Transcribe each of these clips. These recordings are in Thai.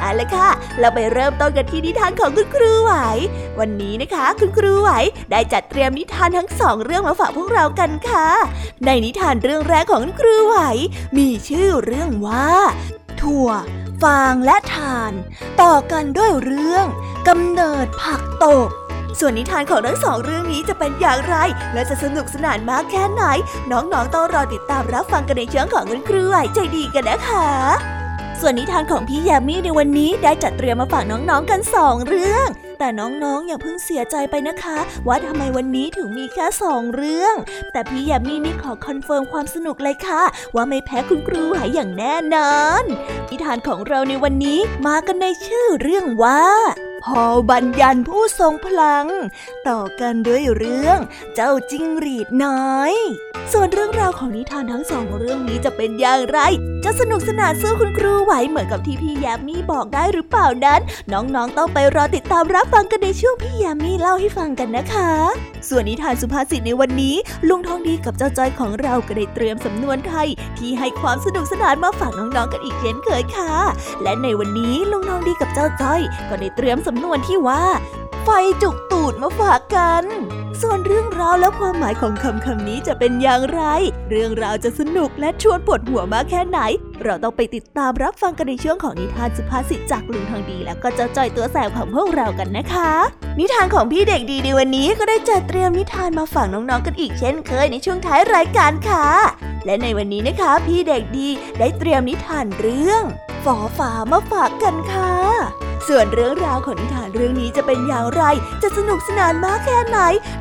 เอาละค่ะ เราไปเริ่มต้นกันที่นิทานของคุณครูไหว วันนี้นะคะ คุณครูไหวได้จัดเตรียมนิทานทั้งสองเรื่องมาฝากพวกเรากันค่ะ ในนิทานเรื่องแรกของคุณครูไหว มีชื่อเรื่องว่า ถั่ว ฟางและทาน ต่อกันด้วยเรื่องกำเนิดผักตบส่วนนิทานของทั้งสองเรื่องนี้จะเป็นอย่างไร และจะสนุกสนานมากแค่ไหน น้องๆต้องรอติดตามรับฟังกันในช่วงของคุณครูไหวใจดีกันนะคะ ส่วนนิทานของพี่ยามีในวันนี้ได้จัดเตรียมมาฝากน้องๆกันสองเรื่องแต่น้องๆ อย่าเพิ่งเสียใจไปนะคะ ว่าทำไมวันนี้ถึงมีแค่สองเรื่อง แต่พี่ยามีนี่ขอคอนเฟิร์มความสนุกเลยค่ะ ว่าไม่แพ้คุณครูไหวอย่างแน่นอนนิทานของเราในวันนี้มากันในชื่อเรื่องว่าพอลบันยันผู้ทรงพลัง ต่อกันด้วยเรื่องเจ้าจิ้งหรีดน้อย ส่วนเรื่องราวของนิทานทั้งสองเรื่องนี้จะเป็นอย่างไร จะสนุกสนานสู้คุณครูไหวเหมือนกับที่พี่ยามีบอกได้หรือเปล่านั้น น้องๆต้องไปรอติดตามรับฟังกันในช่วงพี่ยามีเล่าให้ฟังกันนะคะ ส่วนนิทานสุภาษิตในวันนี้ ลุงทองดีกับเจ้าจ้อยของเราก็ได้เตรียมสำนวนไทย ที่ให้ความสนุกสนานมาฝากน้องๆกันอีกเช่นเคยค่ะ และในวันนี้ลุงทองดีกับเจ้าจ้อย ก็ได้เตรียมสำนวนที่ว่า ไฟจุกตูดมาฝากกันส่วนเรื่องราวและความหมายของคำคำนี้จะเป็นอย่างไร เรื่องราวจะสนุกและชวนปวดหัวมากแค่ไหน เราต้องไปติดตามรับฟังกันในช่วงของนิทานสุภาษิตจากลุงทองดี แล้วก็เจ้าจอยตัวแสบของพวกเรากันนะคะ นิทานของพี่เด็กดีในวันนี้ก็ได้จัดเตรียมนิทานมาฝากน้องๆกันอีกเช่นเคยในช่วงท้ายรายการค่ะ และในวันนี้นะคะ พี่เด็กดีได้เตรียมนิทานเรื่องฝอฝามาฝากกันค่ะ ส่วนเรื่องราวของนิทานเรื่องนี้จะเป็นอย่างไร จะสนุกสนานมากแค่ไหน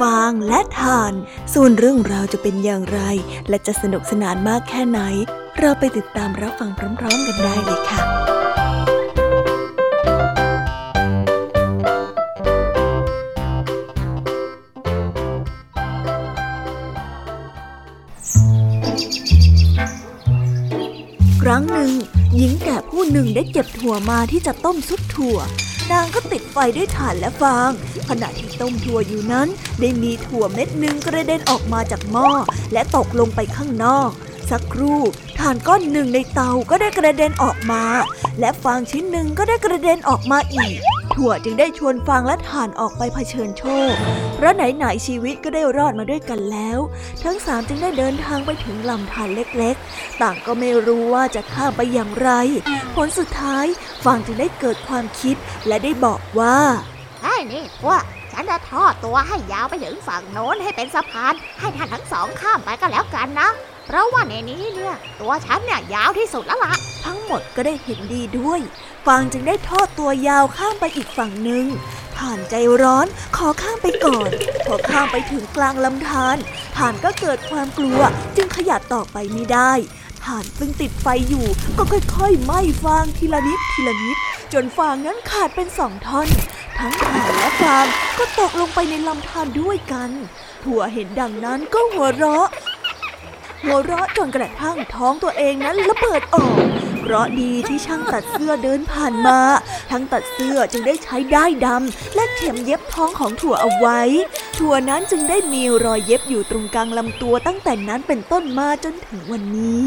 ฟางและทาน ส่วนเรื่องราวจะเป็นอย่างไร และจะสนุกสนานมากแค่ไหน เราไปติดตามรับฟังพร้อม ๆ กันได้เลยค่ะครั้งหนึ่ง หญิงแก่ผู้หนึ่งได้เก็บถั่วมาที่จะต้มซุปถั่ว นางก็ติดไฟด้วยถ่านและฟาง ขณะที่ต้มถั่วอยู่นั้น ได้มีถั่วเม็ดหนึ่งกระเด็นออกมาจากหม้อและตกลงไปข้างนอก สักครู่ถ่านก้อนหนึ่งในเตาก็ได้กระเด็นออกมา และฟางชิ้นหนึ่งก็ได้กระเด็นออกมาอีก ถั่วจึงได้ชวนฟางและถ่านออกไปเผชิญโชค เพราะไหนๆชีวิตก็ได้รอดมาด้วยกันแล้ว ทั้งสามจึงได้เดินทางไปถึงลำธารเล็กๆ ต่างก็ไม่รู้ว่าจะข้ามไปอย่างไร ผลสุดท้ายฟางจึงได้เกิดความคิดและได้บอกว่าไอ้นี่พวกฉันจะทอดตัวให้ยาวไปถึงฝั่งโน้นให้เป็นสะพาน ให้ท่านทั้งสองข้ามไปก็แล้วกันนะเพราะว่าในนี้เนี่ย ตัวฉันเนี่ยยาวที่สุดแล้วล่ะทั้งหมดก็ได้เห็นดีด้วย ฟางจึงได้ทอดตัวยาวข้ามไปอีกฝั่งหนึ่งผ่านใจร้อนขอข้ามไปก่อน พอข้ามไปถึงกลางลำธารผ่านก็เกิดความกลัวจึงขยับต่อไปไม่ได้ผ่านซึ่งติดไฟอยู่ก็ค่อยๆไหม้ฟางทีละนิดทีละนิด จนฟางนั้นขาดเป็นสองท่อน ทั้งผ่านและฟางก็ตกลงไปในลำธารด้วยกัน ถั่วเห็นดังนั้นก็หัวเราะ หัวเราะจนกระทั่งท้องตัวเองนั้นระเบิดออก เพราะดีที่ช่างตัดเสื้อเดินผ่านมา ทั้งตัดเสื้อจึงได้ใช้ได้ดำและเข็มเย็บท้องของถั่วเอาไว้ ถั่วนั้นจึงได้มีรอยเย็บอยู่ตรงกลางลำตัวตั้งแต่นั้นเป็นต้นมาจนถึงวันนี้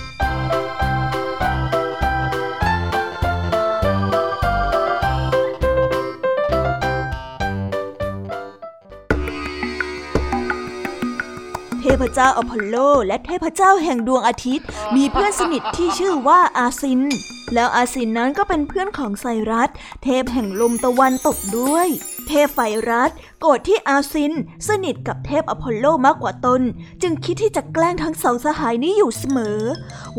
พเจ้าอพอลโล และเทพเจ้าแห่งดวงอาทิตย์ มีเพื่อนสนิทที่ชื่อว่าอาซิน แล้วอาซินนั้นก็เป็นเพื่อนของไซรัส เทพแห่งลมตะวันตกด้วย เทพเซไฟรัสโกรธที่อาซิน สนิทกับเทพอพอลโลมากกว่าตน จึงคิดที่จะแกล้งทั้งสองสหายนี้อยู่เสมอ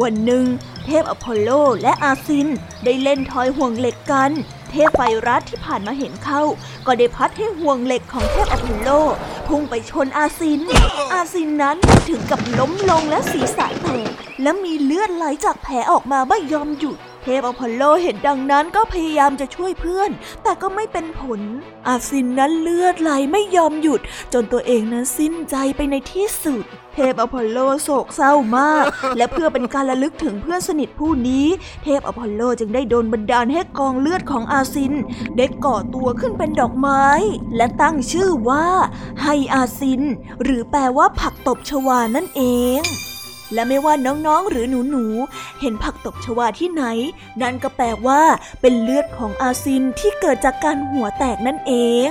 วันหนึ่ง เทพอพอลโลและอาซินได้เล่นทอยห่วงเหล็กกัน เทพเซไฟรัสที่ผ่านมาเห็นเข้า ก็ได้พัดให้ห่วงเหล็กของเทพอพอลโล พุ่งไปชนอาซิน อาซินนั้นถึงกับล้มลงและศีรษะแตกและมีเลือดไหลจากแผลออกมาไม่ยอมหยุด เทพอพอลโลเห็นดังนั้นก็พยายามจะช่วยเพื่อน แต่ก็ไม่เป็นผล อาซินนั้นเลือดไหลไม่ยอมหยุด จนตัวเองนั้นสิ้นใจไปในที่สุด เทพอพอลโลโศกเศร้ามาก และเพื่อเป็นการระลึกถึงเพื่อนสนิทผู้นี้ เทพอพอลโลจึงได้ดลบันดาลให้กองเลือดของอาซินได้ก่อตัวขึ้นเป็นดอกไม้ และตั้งชื่อว่าไฮอาซิน หรือแปลว่าผักตบชวานั่นเอง และไม่ว่าน้องๆหรือหนูๆเห็นผักตบชวาที่ไหน นั่นก็แปลว่า เป็นเลือดของอาซินที่เกิดจากการหัวแตกนั่นเอง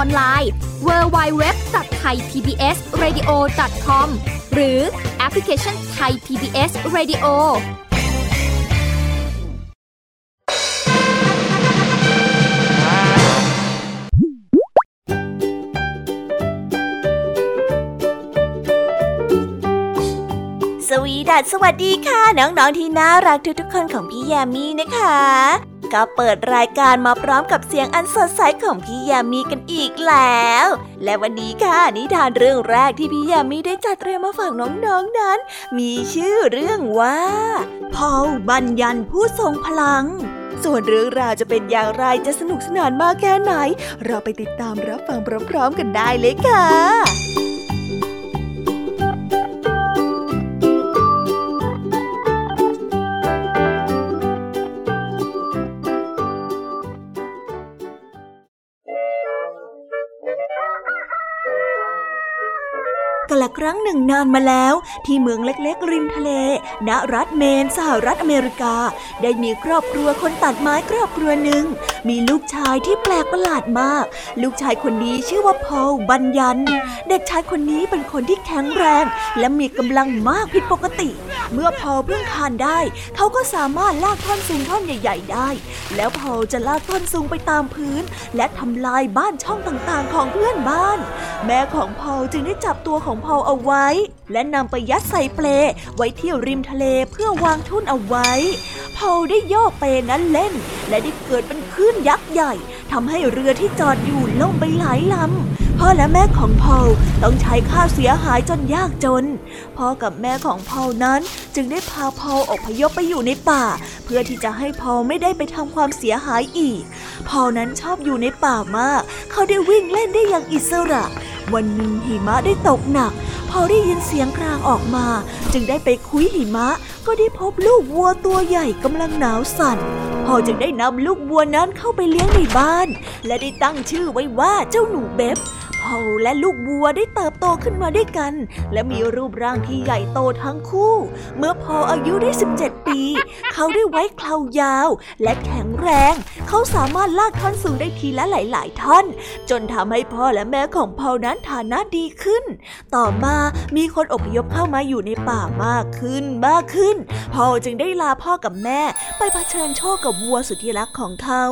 ออนไลน์ www.thaipbsradio.com หรือแอปพลิเคชัน Thai PBS Radio สวีดัสสวัสดีค่ะ น้อง ๆ ที่น่ารักทุกๆคนของพี่แยมี่นะคะ ก็เปิดรายการมาพร้อมกับเสียงอันสดใสของพี่ยามีกันอีกแล้ว และวันนี้ค่ะนิทานเรื่องแรกที่พี่ยามีได้จัดเตรียมมาฝากน้องๆนนั้น มีชื่อเรื่องว่าพอลบัญญันผู้ทรงพลัง ส่วนเรื่องราวจะเป็นอย่างไรจะสนุกสนานมากแค่ไหน เราไปติดตามรับฟังพร้อมๆกันได้เลยค่ะ ละครั้งหนึ่งนานมาแล้ว ที่เมืองเล็กๆ ริมทะเล ณ รัฐเมนสหรัฐอเมริกา ได้มีครอบครัวคนตัดไม้ครอบครัวหนึ่ง มีลูกชายที่แปลกประหลาดมาก ลูกชายคนนี้ชื่อว่าพอลบัญญัน เด็กชายคนนี้เป็นคนที่แข็งแรง และมีกำลังมากผิดปกติ เมื่อพอลเพิ่งคานได้ เขาก็สามารถลากท่อนสูงท่อนใหญ่ ๆ ได้ แล้วพอลจะลากท่อนสูงไปตามพื้น และทำลายบ้านช่องต่างๆ ของเพื่อนบ้าน แม่ของพอลจึงได้จับตัวของพอลเอาไว้ และนำไปยัดใส่เปลไว้ที่ริมทะเลเพื่อวางทุ่นเอาไว้ พอลได้โยกเปนั้นเล่น และได้เกิดเป็นคลื่นยักษ์ใหญ่ทำให้เรือที่จอดอยู่ล่มไปหลายลำพ่อและแม่ของพอลต้องใช้ค่าเสียหายจนยากจน พ่อกับแม่ของพอลนั้นจึงได้พาพอลอพยพไปอยู่ในป่า เพื่อที่จะให้พอลไม่ได้ไปทำความเสียหายอีก พอลนั้นชอบอยู่ในป่ามาก เขาได้วิ่งเล่นได้อย่างอิสระ วันหนึ่งหิมะได้ตกหนัก พอได้ยินเสียงครางออกมา จึงได้ไปคุยหิมะ ก็ได้พบลูกวัวตัวใหญ่กำลังหนาวสั่น พอจึงได้นำลูกวัวนั้นเข้าไปเลี้ยงในบ้าน และได้ตั้งชื่อไว้ว่าเจ้าหนูเบบ พอและลูกวัวได้เติบโตขึ้นมาด้วยกัน และมีรูปร่างที่ใหญ่โตทั้งคู่ เมื่อพออายุได้ 17 ปี เขาได้ไว้เคราวยาว และแข็งแรง เขาสามารถลากท่อนสูงได้ทีละหลาย ๆ ท่อน จนทำให้พ่อและแม่ของพอนั้นฐานะดีขึ้น ต่อมามีคนอพยพเข้ามาอยู่ในป่ามากขึ้นมากขึ้นพอจึงได้ลาพ่อกับแม่ไปเผชิญโชคกับวัวสุดที่รักของเขา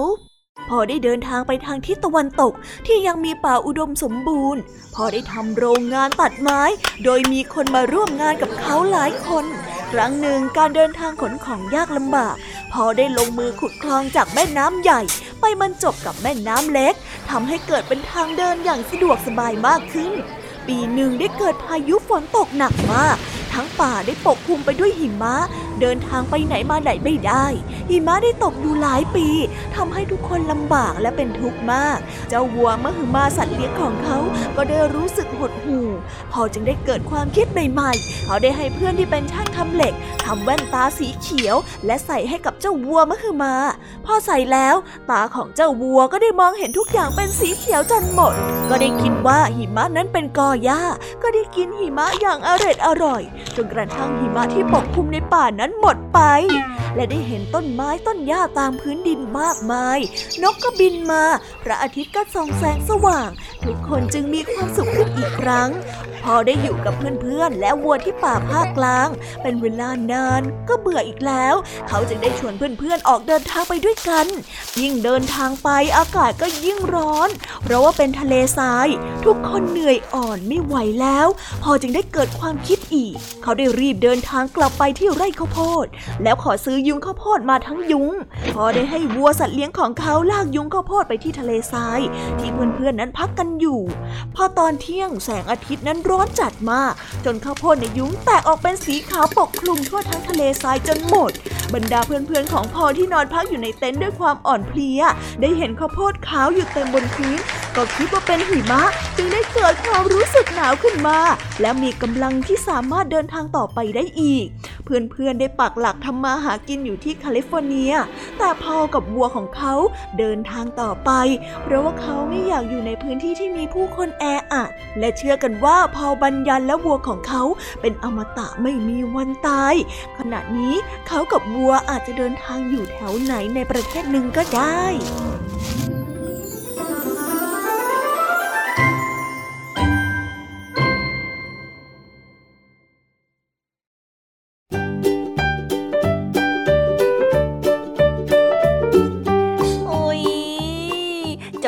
พอได้เดินทางไปทางทิศตะวันตกที่ยังมีป่าอุดมสมบูรณ์ พอได้ทำโรงงานตัดไม้ โดยมีคนมาร่วมงานกับเขาหลายคน ครั้งหนึ่งการเดินทางขนของยากลำบาก พอได้ลงมือขุดคลองจากแม่น้ำใหญ่ ไปบรรจบกับแม่น้ำเล็กทำให้เกิดเป็นทางเดินอย่างสะดวกสบายมากขึ้น ปีหนึ่งได้เกิดพายุฝนตกหนักมาก ทั้งป่าได้ปกคลุมไปด้วยหิมะ เดินทางไปไหนมาไหนไม่ได้ หิมะได้ตกอยู่หลายปีทำให้ทุกคนลำบากและเป็นทุกข์มาก เจ้าวัวมหึมาสัตว์เลี้ยงของเขาก็ได้รู้สึกหดหู่พอจึงได้เกิดความคิดใหม่ๆ เขาได้ให้เพื่อนที่เป็นช่างทำเหล็กทำแว่นตาสีเขียว และใส่ให้กับเจ้าวัวมหึมา พอใส่แล้ว ตาของเจ้าวัวก็ได้มองเห็นทุกอย่างเป็นสีเขียวจนหมด ก็ได้คิดว่าหิมะนั้นเป็นกอหญ้า ก็ได้กินหิมะอย่างอร่อยอร่อยจนกระทั่งหิมะที่ปกคลุมในป่านั้นหมดไป และได้เห็นต้นไม้ต้นหญ้าตามพื้นดินมากมาย นกก็บินมา พระอาทิตย์ก็ส่องแสงสว่าง ทุกคนจึงมีความสุขขึ้นอีกครั้ง พอได้อยู่กับเพื่อนๆ และวัวที่ป่าภาคกลาง เป็นเวลานานก็เบื่ออีกแล้ว เขาจึงได้ชวนเพื่อนๆ ออกเดินทางไปด้วยกัน ยิ่งเดินทางไปอากาศก็ยิ่งร้อน เพราะว่าเป็นทะเลทราย ทุกคนเหนื่อยอ่อนไม่ไหวแล้ว พอจึงได้เกิดความคิดอีก เขาได้รีบเดินทางกลับไปที่ไร่ข้าวโพด แล้วขอซื้อยุงข้าวโพดมาทั้งยุง พอได้ให้วัวสัตว์เลี้ยงของเขาลากยุงข้าวโพดไปที่ทะเลทราย ที่เพื่อนๆนั้นพักกันอยู่ พอตอนเที่ยงแสงอาทิตย์นั้นร้อนจัดมาก จนข้าวโพดในยุ้งแตกออกเป็นสีขาวปกคลุมทั่วทั้งทะเลทรายจนหมด บรรดาเพื่อนๆของพอที่นอนพักอยู่ในเต็นท์ด้วยความอ่อนเพลีย ได้เห็นข้าวโพดขาวอยู่เต็มบนพื้นก็คิดว่าเป็นหิมะ จึงได้เกิดความรู้สึกหนาวขึ้นมา และมีกำลังที่สามารถเดินทางต่อไปได้อีก เพื่อนๆได้ปักหลักทำมาหากินอยู่ที่แคลิฟอร์เนีย แต่พอกับวัวของเขาเดินทางต่อไป เพราะว่าเขาไม่อยากอยู่ในพื้นที่ที่มีผู้คนแออัด และเชื่อกันว่าพพอบัญญันและวัวของเขาเป็นอมตะไม่มีวันตาย ขณะนี้เขากับวัวอาจจะเดินทางอยู่แถวไหนในประเทศหนึ่งก็ได้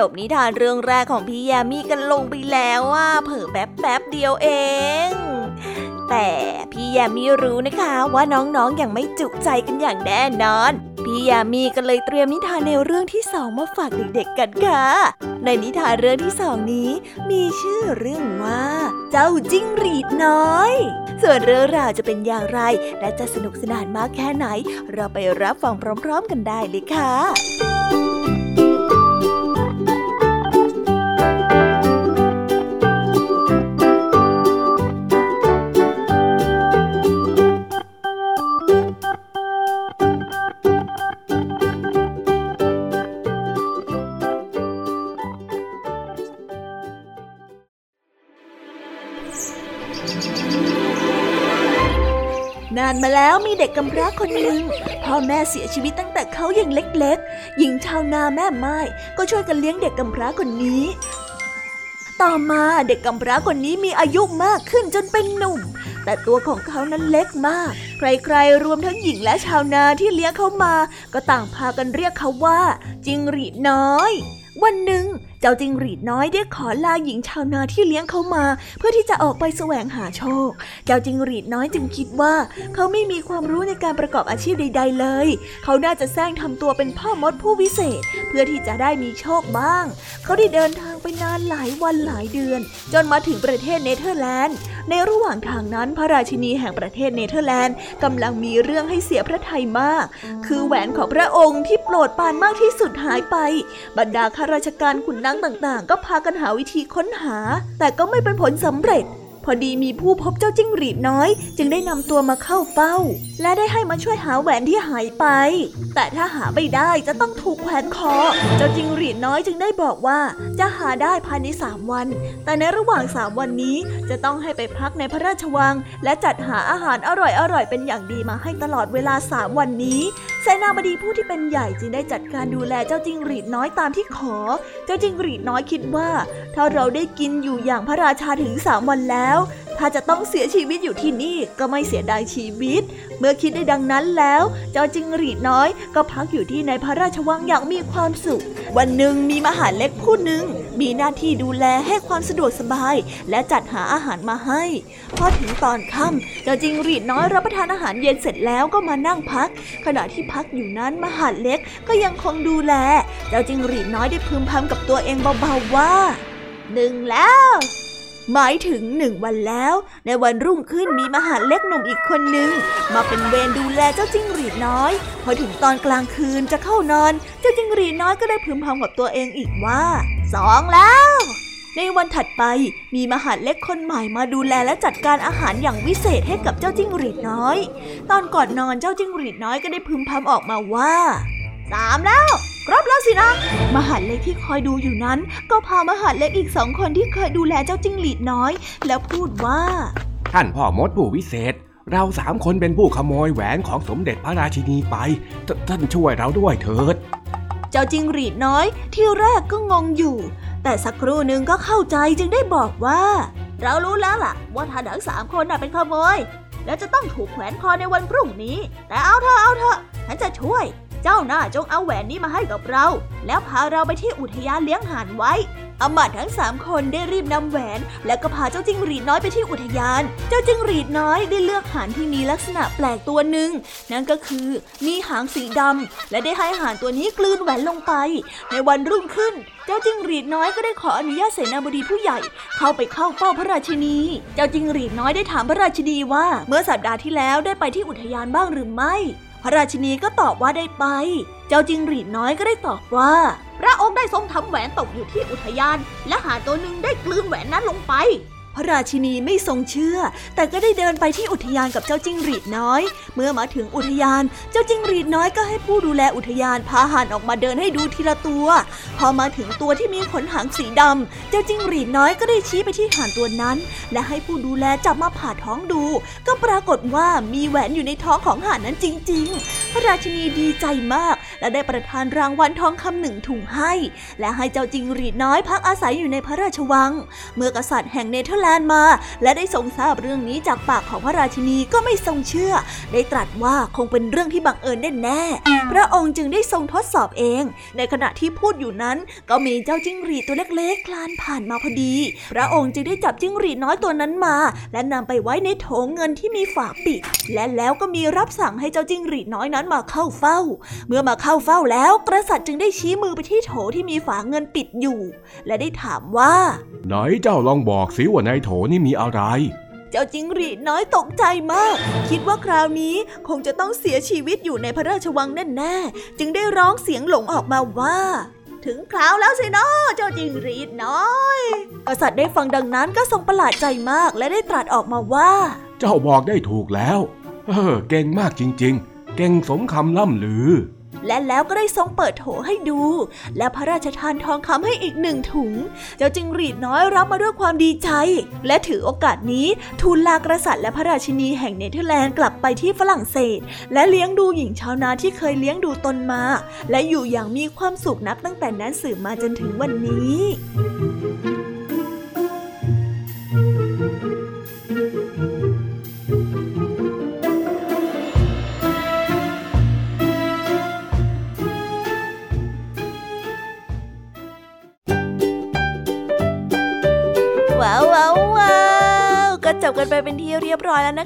จบนิทานเรื่องแรกของพี่ยามีกันลงไปแล้วว่าเผลอแป๊บแป๊บเดียวเอง แต่พี่ยามีรู้นะคะว่าน้องๆออย่างไม่จุใจกันอย่างแน่นอน พี่ยามีก็เลยเตรียมนิทานในวเรื่องที่สองมาฝากเด็กๆกันค่ะ ในนิทานเรื่องที่สองนี้ มีชื่อเรื่องว่า เจ้าจิ้งหรีดน้อย ส่วนเรื่องราวจะเป็นอย่างไร และจะสนุกสนานมากแค่ไหน เราไปรับฟังพร้อม ๆ กันได้เลยค่ะ มาแล้วมีเด็กกำพร้าคนหนึ่งพ่อแม่เสียชีวิตตั้งแต่เขายังเล็กๆ หญิงชาวนาแม่ไม้ก็ช่วยกันเลี้ยงเด็กกำพร้าคนนี้ ต่อมาเด็กกำพร้าคนนี้มีอายุมากขึ้นจนเป็นหนุ่ม แต่ตัวของเขานั้นเล็กมาก ใครๆ รวมทั้งหญิงและชาวนาที่เลี้ยงเขามา ก็ต่างพากันเรียกเขาว่า จิงหรีดน้อย วันหนึ่ง เจ้าจิงหรีดน้อยได้ขอลาหญิงชาวนาที่เลี้ยงเขามา เพื่อที่จะออกไปแสวงหาโชค เจ้าจิ้งหรีดน้อยจึงคิดว่า เขาไม่มีความรู้ในการประกอบอาชีพใด ๆ เลย เขาน่าจะแสร้งทำตัวเป็นพ่อมดผู้วิเศษ เพื่อที่จะได้มีโชคบ้าง เขาได้เดินทางไปนานหลายวันหลายเดือน จนมาถึงประเทศเนเธอร์แลนด์ ในระหว่างทางนั้นพระราชินีแห่งประเทศเนเธอร์แลนด์กำลังมีเรื่องให้เสียพระทัยมาก คือแหวนของพระองค์ที่โปรดปรานมากที่สุดหายไป บรรดาข้าราชการขุนนางต่างๆ ก็พากันหาวิธีค้นหา แต่ก็ไม่เป็นผลสำเร็จ อดีมีผู้พบเจ้าจิ้งหรีดน้อย จึงได้นำตัวมาเข้าเฝ้า และได้ให้มาช่วยหาแหวนที่หายไป แต่ถ้าหาไม่ได้จะต้องถูกแขวนคอ เจ้าจิ้งหรีดน้อยจึงได้บอกว่าจะหาได้ภายในสามวัน แต่ในระหว่างสามวันนี้จะต้องให้ไปพักในพระราชวัง และจัดหาอาหารอร่อยๆเป็นอย่างดีมาให้ตลอดเวลาสามวันนี้เสนาบดีผู้ที่เป็นใหญ่จึงได้จัดการดูแลเจ้าจิ้งหรีดน้อยตามที่ขอ เจ้าจิ้งหรีดน้อยคิดว่า ถ้าเราได้กินอยู่อย่างพระราชาถึงสามวันแล้วถ้าจะต้องเสียชีวิตอยู่ที่นี่ก็ไม่เสียดายชีวิต เมื่อคิดได้ดังนั้นแล้วเจ้าจิงหรีดน้อยก็พักอยู่ที่ในพระราชวังอย่างมีความสุข วันหนึ่งมีมหาเล็กผู้หนึ่ง มีหน้าที่ดูแลให้ความสะดวกสบาย และจัดหาอาหารมาให้ พอถึงตอนค่ำเจ้าจิงหรีดน้อยรับประทานอาหารเย็นเสร็จแล้วก็มานั่งพัก ขณะที่พักอยู่นั้นมหาเล็กก็ยังคงดูแลเจ้าจิงหรีดน้อยได้พึมพำกับตัวเองเบาๆว่าหนึ่งแล้ว หมายถึงหนึ่งวันแล้ว ในวันรุ่งขึ้นมีมหาเล็กหนุ่มอีกคนหนึ่งมาเป็นเวรดูแลเจ้าจิ้งหรีดน้อย พอถึงตอนกลางคืนจะเข้านอน เจ้าจิ้งหรีดน้อยก็ได้พึมพำกับตัวเองอีกว่าสองแล้วในวันถัดไปมีมหาเล็กคนใหม่มาดูแลและจัดการอาหารอย่างวิเศษให้กับเจ้าจิ้งหรีดน้อย ตอนก่อนนอนเจ้าจิ้งหรีดน้อยก็ได้พึมพำออกมาว่าสามแล้ว ครบแล้วสินะ มหาเล็กที่คอยดูอยู่นั้น ก็พามหาเล็กอีกสองคนที่เคยดูแลเจ้าจิ้งหรีดน้อย แล้วพูดว่า ท่านพ่อมดผู้วิเศษ เราสามคนเป็นผู้ขโมยแหวนของสมเด็จพระราชินีไปทท่านช่วยเราด้วยเถิด เจ้าจิ้งหรีดน้อยที่แรกก็งงอยู่ แต่สักครู่หนึ่งก็เข้าใจจึงได้บอกว่า เรารู้แล้วล่ะ ว่าท่านทั้งสามคนน่ะเป็นขโมย แล้วจะต้องถูกแขวนคอในวันพรุ่งนี้ แต่เอาเถอะเอาเถอะฉันจะช่วย เจ้าหน้าจงเอาแหวนนี้มาให้กับเรา แล้วพาเราไปที่อุทยานเลี้ยงห่านไว้อำมาตย์ทั้งสามคนได้รีบนำแหวน และก็พาเจ้าจิ้งหรีดน้อยไปที่อุทยาน เจ้าจิ้งหรีดน้อยได้เลือกห่านที่มีลักษณะแปลกตัวหนึ่ง นั่นก็คือมีหางสีดำและได้ให้ห่านตัวนี้กลืนแหวนลงไป ในวันรุ่งขึ้น เจ้าจิ้งหรีดน้อยก็ได้ขออนุญาตเสนาบดีผู้ใหญ่ เข้าไปเข้าเฝ้าพระราชินี เจ้าจิ้งหรีดน้อยได้ถามพระราชินีว่า เมื่อสัปดาห์ที่แล้วได้ไปที่อุทยานบ้างหรือไม่ พระราชินีก็ตอบว่าได้ไป เจ้าจิงหรีดน้อยก็ได้ตอบว่า พระองค์ได้ทรงทำแหวนตกอยู่ที่อุทยาน และหาตัวหนึ่งได้กลืนแหวนนั้นลงไป พระราชินีไม่ทรงเชื่อ แต่ก็ได้เดินไปที่อุทยานกับเจ้าจิ้งหรีดน้อย เมื่อมาถึงอุทยาน เจ้าจิ้งหรีดน้อยก็ให้ผู้ดูแลอุทยานพาห่านออกมาเดินให้ดูทีละตัว พอมาถึงตัวที่มีขนหางสีดำเจ้าจิ้งหรีดน้อยก็ได้ชี้ไปที่ห่านตัวนั้น และให้ผู้ดูแลจับมาผ่าท้องดู ก็ปรากฏว่ามีแหวนอยู่ในท้องของห่านนั้นจริง ๆ พระราชินีดีใจมาก และได้ประทานรางวัลทองคำหนึ่งถุงให้ และให้เจ้าจิ้งหรีดน้อยพักอาศัยอยู่ในพระราชวัง เมื่อกษัตริย์แห่งเนเธอร์แลนด์มา และได้ทรงทราบเรื่องนี้จากปากของพระราชินีก็ไม่ทรงเชื่อ ได้ตรัสว่าคงเป็นเรื่องที่บังเอิญแน่ๆพระองค์จึงได้ทรงทดสอบเอง ในขณะที่พูดอยู่นั้น ก็มีเจ้าจิ้งหรีดตัวเล็กๆ คลานผ่านมาพอดี พระองค์จึงได้จับจิ้งหรีดน้อยตัวนั้นมา และนำไปไว้ในโถเงินที่มีฝาปิด และแล้วก็มีรับสั่งให้เจ้าจิ้งหรีดน้อยนั้นมาเข้าเฝ้า เมื่อมาเข้าเฝ้าแล้วกษัตริย์จึงได้ชี้มือไปที่โถที่มีฝาเงินปิดอยู่ และได้ถามว่า ไหนเจ้าลองบอกสิว่าในโถนี่มีอะไร เจ้าจิงหรีดน้อยตกใจมาก คิดว่าคราวนี้คงจะต้องเสียชีวิตอยู่ในพระราชวังแน่ๆจึงได้ร้องเสียงหลงออกมาว่า ถึงคราวแล้วสินะเจ้าจิงหรีดน้อย กษัตริย์ได้ฟังดังนั้นก็ทรงประหลาดใจมากและได้ตรัสออกมาว่า เจ้าบอกได้ถูกแล้ว เออเก่งมากจริง ๆ เก่งสมคำล่ำลือ และแล้วก็ได้ทรงเปิดโถให้ดู และพระราชทานทองคำให้อีกหนึ่งถุง เจ้าจิงหรีดน้อยรับมาด้วยความดีใจ และถือโอกาสนี้ทูลลากษัตริย์และพระราชินีแห่งเนเธอร์แลนด์กลับไปที่ฝรั่งเศส และเลี้ยงดูหญิงชาวนาที่เคยเลี้ยงดูตนมา และอยู่อย่างมีความสุขนับตั้งแต่นั้นสืบมาจนถึงวันนี้ เ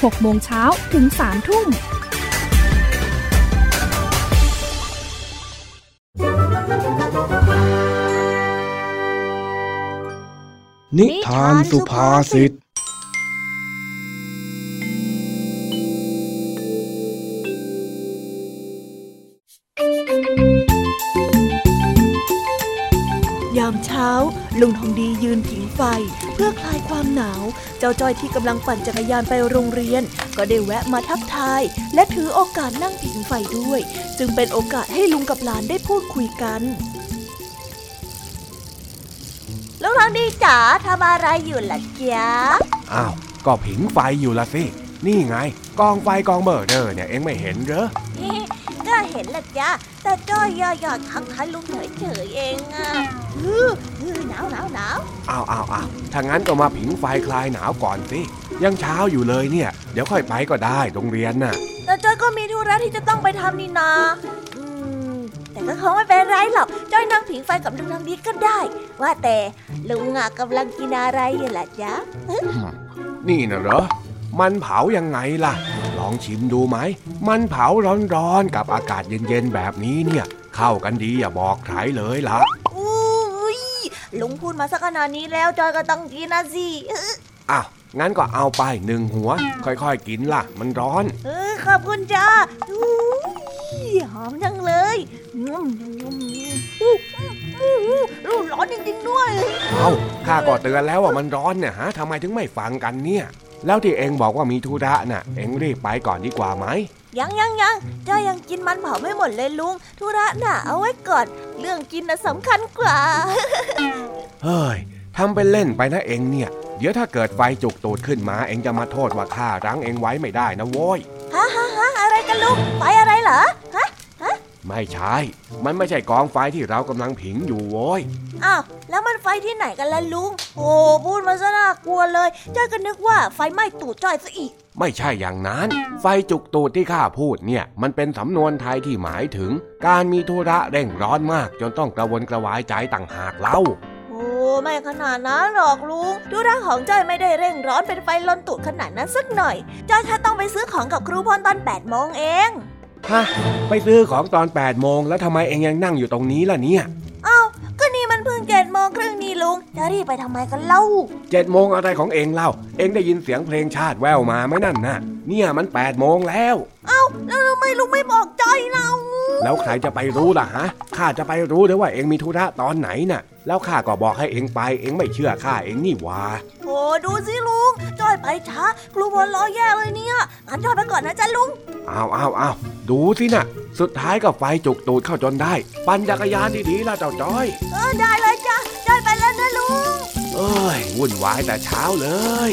6 โมงเช้าถึง 3 ทุ่ม นิทานสุภาษิต ผิงไฟ เพื่อคลายความหนาว เจ้าจ้อยที่กำลังปั่นจักรยานไปโรงเรียน ก็ได้แวะมาทักทาย และถือโอกาสนั่งผิงไฟด้วย จึงเป็นโอกาสให้ลุงกับหลานได้พูดคุยกันลุงทองดีจ๋าทำอะไรอยู่ล่ะจ๊ะอ้าวก็ผิงไฟอยู่ละสิ นี่ไง กองไฟกองเบอร์เดอร์เนี่ยเองไม่เห็นเหรอ ก็เห็นละจ้ะแต่จ้อยย่อยๆทักทายลุงเฉยๆเองอะฮือฮือหนาวหนาวหนาวอ้าวอ้าวอ้าวถ้างั้นก็มาผิงไฟคลายหนาวก่อนสิยังเช้าอยู่เลยเนี่ย เดี๋ยวค่อยไปก็ได้โรงเรียนน่ะ แต่จ้อยก็มีธุระที่จะต้องไปทำนี่นาอืมแต่ก็คงไม่เป็นไรหรอก จ้อยนั่งผิงไฟกับลุงทางดีก็ได้ ว่าแต่ลุงอะกำลังกินอะไรอยู่ล่ะจ๊ะนี่นะเหรอ มันเผายังไงล่ะ ลองชิมดูไหม มันเผาร้อนๆกับอากาศเย็นๆแบบนี้เนี่ย เข้ากันดีอย่าบอกใครเลยล่ะอุ้ยลุงพูดมาสักขนาดนี้แล้วจอยก็ต้องกินนะสิอ้าวงั้นก็เอาไปหนึ่งหัว ค่อยๆกินล่ะ มันร้อน เออขอบคุณจ้าอุ้ยหอมจังเลยอืมอืมอู้อู้อู้อู้ร้อนจริงๆด้วย เอาข้าก็เตือนแล้วว่ามันร้อนเนี่ยฮะทำไมถึงไม่ฟังกันเนี่ย แล้วที่เองบอกว่ามีธุระน่ะ เองรีบไปก่อนดีกว่าไหม ยังยังยังจ้อยยังกินมันเผาไม่หมดเลยลุง ธุระน่ะเอาไว้ก่อน เรื่องกินน่ะสำคัญกว่า เฮ้ยทำเป็นเล่นไปนะเองเนี่ย เดี๋ยวถ้าเกิดไฟจุกตูดขึ้นมา เองจะมาโทษว่าข้ารั้งเองไว้ไม่ได้นะโว้ย ฮะฮะฮะอะไรกันลุง ไฟอะไรเหรอ ฮะ ไม่ใช่ มันไม่ใช่กองไฟที่เรากำลังผิงอยู่โว้ย อ้าว แล้วมันไฟที่ไหนกันล่ะลุง โอ้พูดมาซะน่ากลัวเลยจ้อยก็นึกว่าไฟไหม้ตูดจ้อยซะอีก ไม่ใช่อย่างนั้น ไฟจุกตูดที่ข้าพูดเนี่ย มันเป็นสำนวนไทยที่หมายถึง การมีธุระเร่งร้อนมาก จนต้องกระวนกระวายใจต่างหากเล่าโอ้ไม่ขนาดนั้นหรอกลุงธุระของจ้อยไม่ได้เร่งร้อนเป็นไฟลนตูดขนาดนั้นสักหน่อย จ้อยแค่ต้องไปซื้อของกับครูพลตอน8โมงเอง ฮะไปซื้อของตอน8โมงแล้วทำไมเองยังนั่งอยู่ตรงนี้ล่ะเนี่ยเอ้าก็นี่มันเพิ่งเจ็ดโมงครึ่งนี่ลุงจะรีบไปทำไมกันเล่าเจ็ดโมงอะไรของเองเล่า เองได้ยินเสียงเพลงชาติแววมาไหมนั่นน่ะเนี่ยมัน8โมงแล้ว เอ้าแล้วทำไมลุงไม่บอกจ้อยเราแล้วใครจะไปรู้ล่ะฮะข้าจะไปรู้ได้ว่าเองมีธุระตอนไหนน่ะ แล้วข้าก็บอกให้เองไปเองไม่เชื่อข้าเองนี่หว่าโอ้ดูสิลุงจ้อยไปช้าครูพลรอแย่เลยเนี่ยงั้นจ้อยไปก่อนนะจ๊ะลุงอ้าวอ้าวอ้าวดูสิน่ะ สุดท้ายก็ไฟจุกตูดเข้าจนได้ ปั่นจักรยานดีๆล่ะเจ้าจ้อย เออได้เลยจ้ะจ้อยไปแล้วนะลุงเอ้ยวุ่นวายแต่เช้าเลย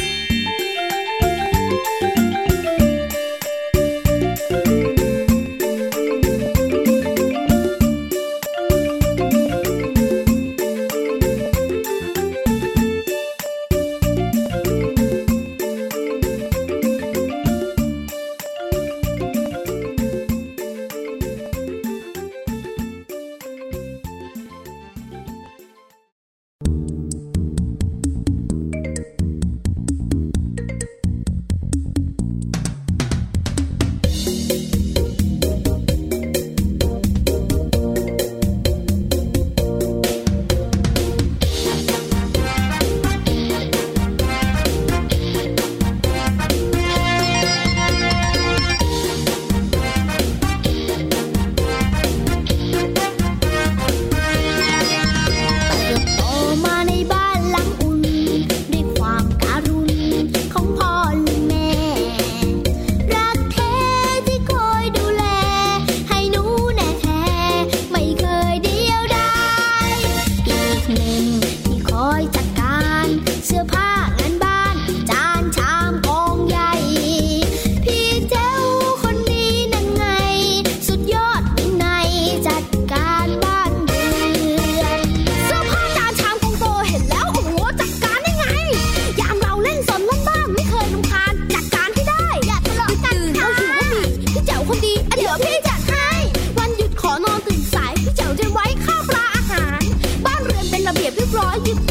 จนไว้ข้าวปลาอาหาร บ้านเรือนเป็นระเบียบเรียบร้อยยิบ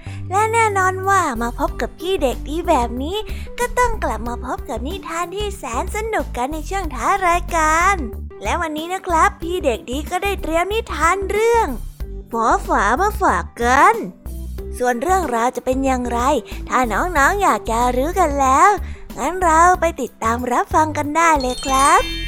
และแน่นอนว่ามาพบกับพี่เด็กดีแบบนี้ ก็ต้องกลับมาพบกับนิทานที่แสนสนุกกันในช่วงท้ายรายการ และวันนี้นะครับ พี่เด็กดีก็ได้เตรียมนิทานเรื่องฝอฝามาฝากกัน ส่วนเรื่องราวจะเป็นอย่างไร ถ้าน้องๆอยากจะรู้กันแล้ว งั้นเราไปติดตามรับฟังกันได้เลยครับ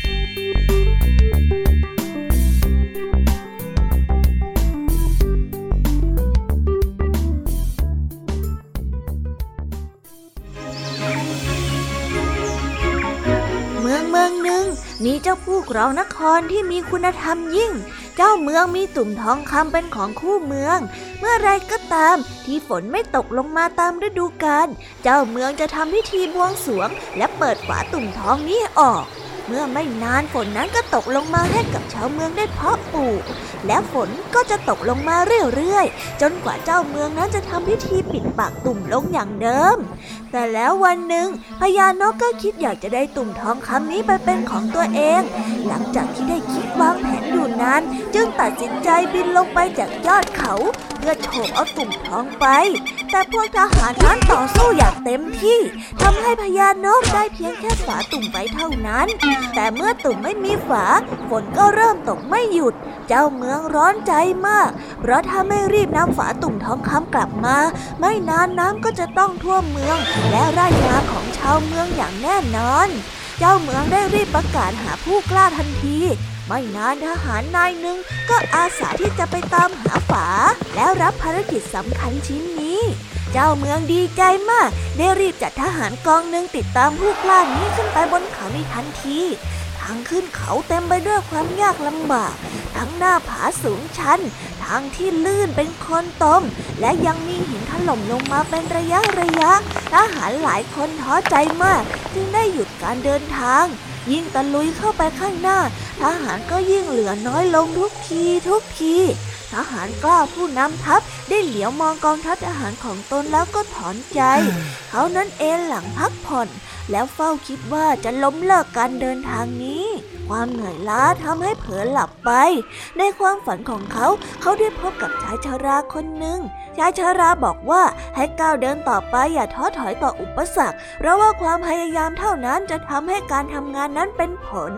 มีเจ้าผู้ครองนครที่มีคุณธรรมยิ่ง เจ้าเมืองมีตุ่มทองคำเป็นของคู่เมือง เมื่อไรก็ตามที่ฝนไม่ตกลงมาตามฤดูกาล เจ้าเมืองจะทำพิธีบวงสรวง และเปิดฝาตุ่มทองนี้ออก เมื่อไม่นานฝนนั้นก็ตกลงมาให้กับชาวเมืองได้เพาะปลูก และฝนก็จะตกลงมาเรื่อยๆ จนกว่าเจ้าเมืองนั้นจะทำพิธีปิดปากตุ่มลงอย่างเดิม แต่แล้ววันหนึ่งพญานกก็คิดอยากจะได้ตุ่มทองคำนี้ไปเป็นของตัวเอง หลังจากที่ได้คิดวางแผนอยู่นานจึงตัดสินใจบินลงไปจากยอดเขา เพื่อโฉบเอาตุ่มทองไป แต่พวกทหารนั้นต่อสู้อย่างเต็มที่ทำให้พญานกได้เพียงแค่ฝาตุ่มไปเท่านั้นแต่เมื่อตุ่มไม่มีฝาฝนก็เริ่มตกไม่หยุด เจ้าเมืองร้อนใจมาก เพราะถ้าไม่รีบนำฝาตุ่มทองคำกลับมา ไม่นานน้ำก็จะต้องท่วมเมือง และไร่นาของชาวเมืองอย่างแน่นอน เจ้าเมืองได้รีบประกาศหาผู้กล้าทันทีไม่นานทหารนายหนึ่งก็อาสาที่จะไปตามหาฝา แล้วรับภารกิจสำคัญชิ้นนี้ เจ้าเมืองดีใจมาก ได้รีบจัดทหารกองหนึ่งติดตามผู้กล้านี้ขึ้นไปบนเขาในทันทีทางขึ้นเขาเต็มไปด้วยความยากลำบาก ทั้งหน้าผาสูงชัน ทางที่ลื่นเป็นคลนตม และยังมีหินถล่มลงมาเป็นระยะระยะ ทหารหลายคนท้อใจมาก จึงได้หยุดการเดินทาง ยิ่งตะลุยเข้าไปข้างหน้า ทหารก็ยิ่งเหลือน้อยลงทุกทีทุกทีทหารกล้าผู้นำทัพได้เหลียวมองกองทัพทหารของตนแล้วก็ถอนใจ เขานั้นเอนหลังพักผ่อน แล้วเฝ้าคิดว่าจะล้มเลิกการเดินทางนี้ ความเหนื่อยล้าทำให้เผลอหลับไป ในความฝันของเขาเขาได้พบกับชายชาราคนหนึ่งชายชาราบอกว่าให้ก้าวเดินต่อไปอย่าท้อถอยต่ออุปสรรคเพราะว่าความพยายามเท่านั้นจะทำให้การทำงานนั้นเป็นผล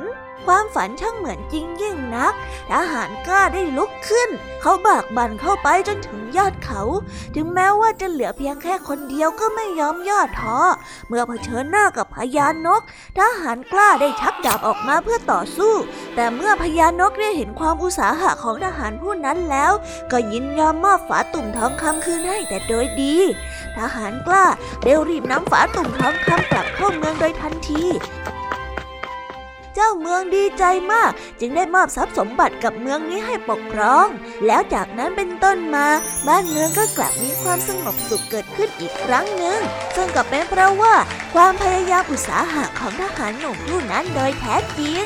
ความฝันช่างเหมือนจริงยิ่งนัก ทหารกล้าได้ลุกขึ้น เขาบากบั่นเข้าไปจนถึงยอดเขา ถึงแม้ว่าจะเหลือเพียงแค่คนเดียวก็ไม่ยอมย่อท้อ เมื่อเผชิญหน้ากับพญานก ทหารกล้าได้ชักดาบออกมาเพื่อต่อสู้ แต่เมื่อพญานกได้เห็นความอุตสาหะของทหารผู้นั้นแล้ว ก็ยินยอมมอบฝาตุ่มทองคำคืนให้แต่โดยดี ทหารกล้าได้รีบนำฝาตุ่มทองคำกลับเข้าเมืองโดยทันที เจ้าเมืองดีใจมาก จึงได้มอบทรัพย์สมบัติกับเมืองนี้ให้ปกครอง แล้วจากนั้นเป็นต้นมา บ้านเมืองก็กลับมีความสงบสุขเกิดขึ้นอีกครั้งหนึ่ง ซึ่งก็เป็นเพราะว่าความพยายามอุตสาหะของทหารหนุ่มผู้นั้นโดยแท้จริง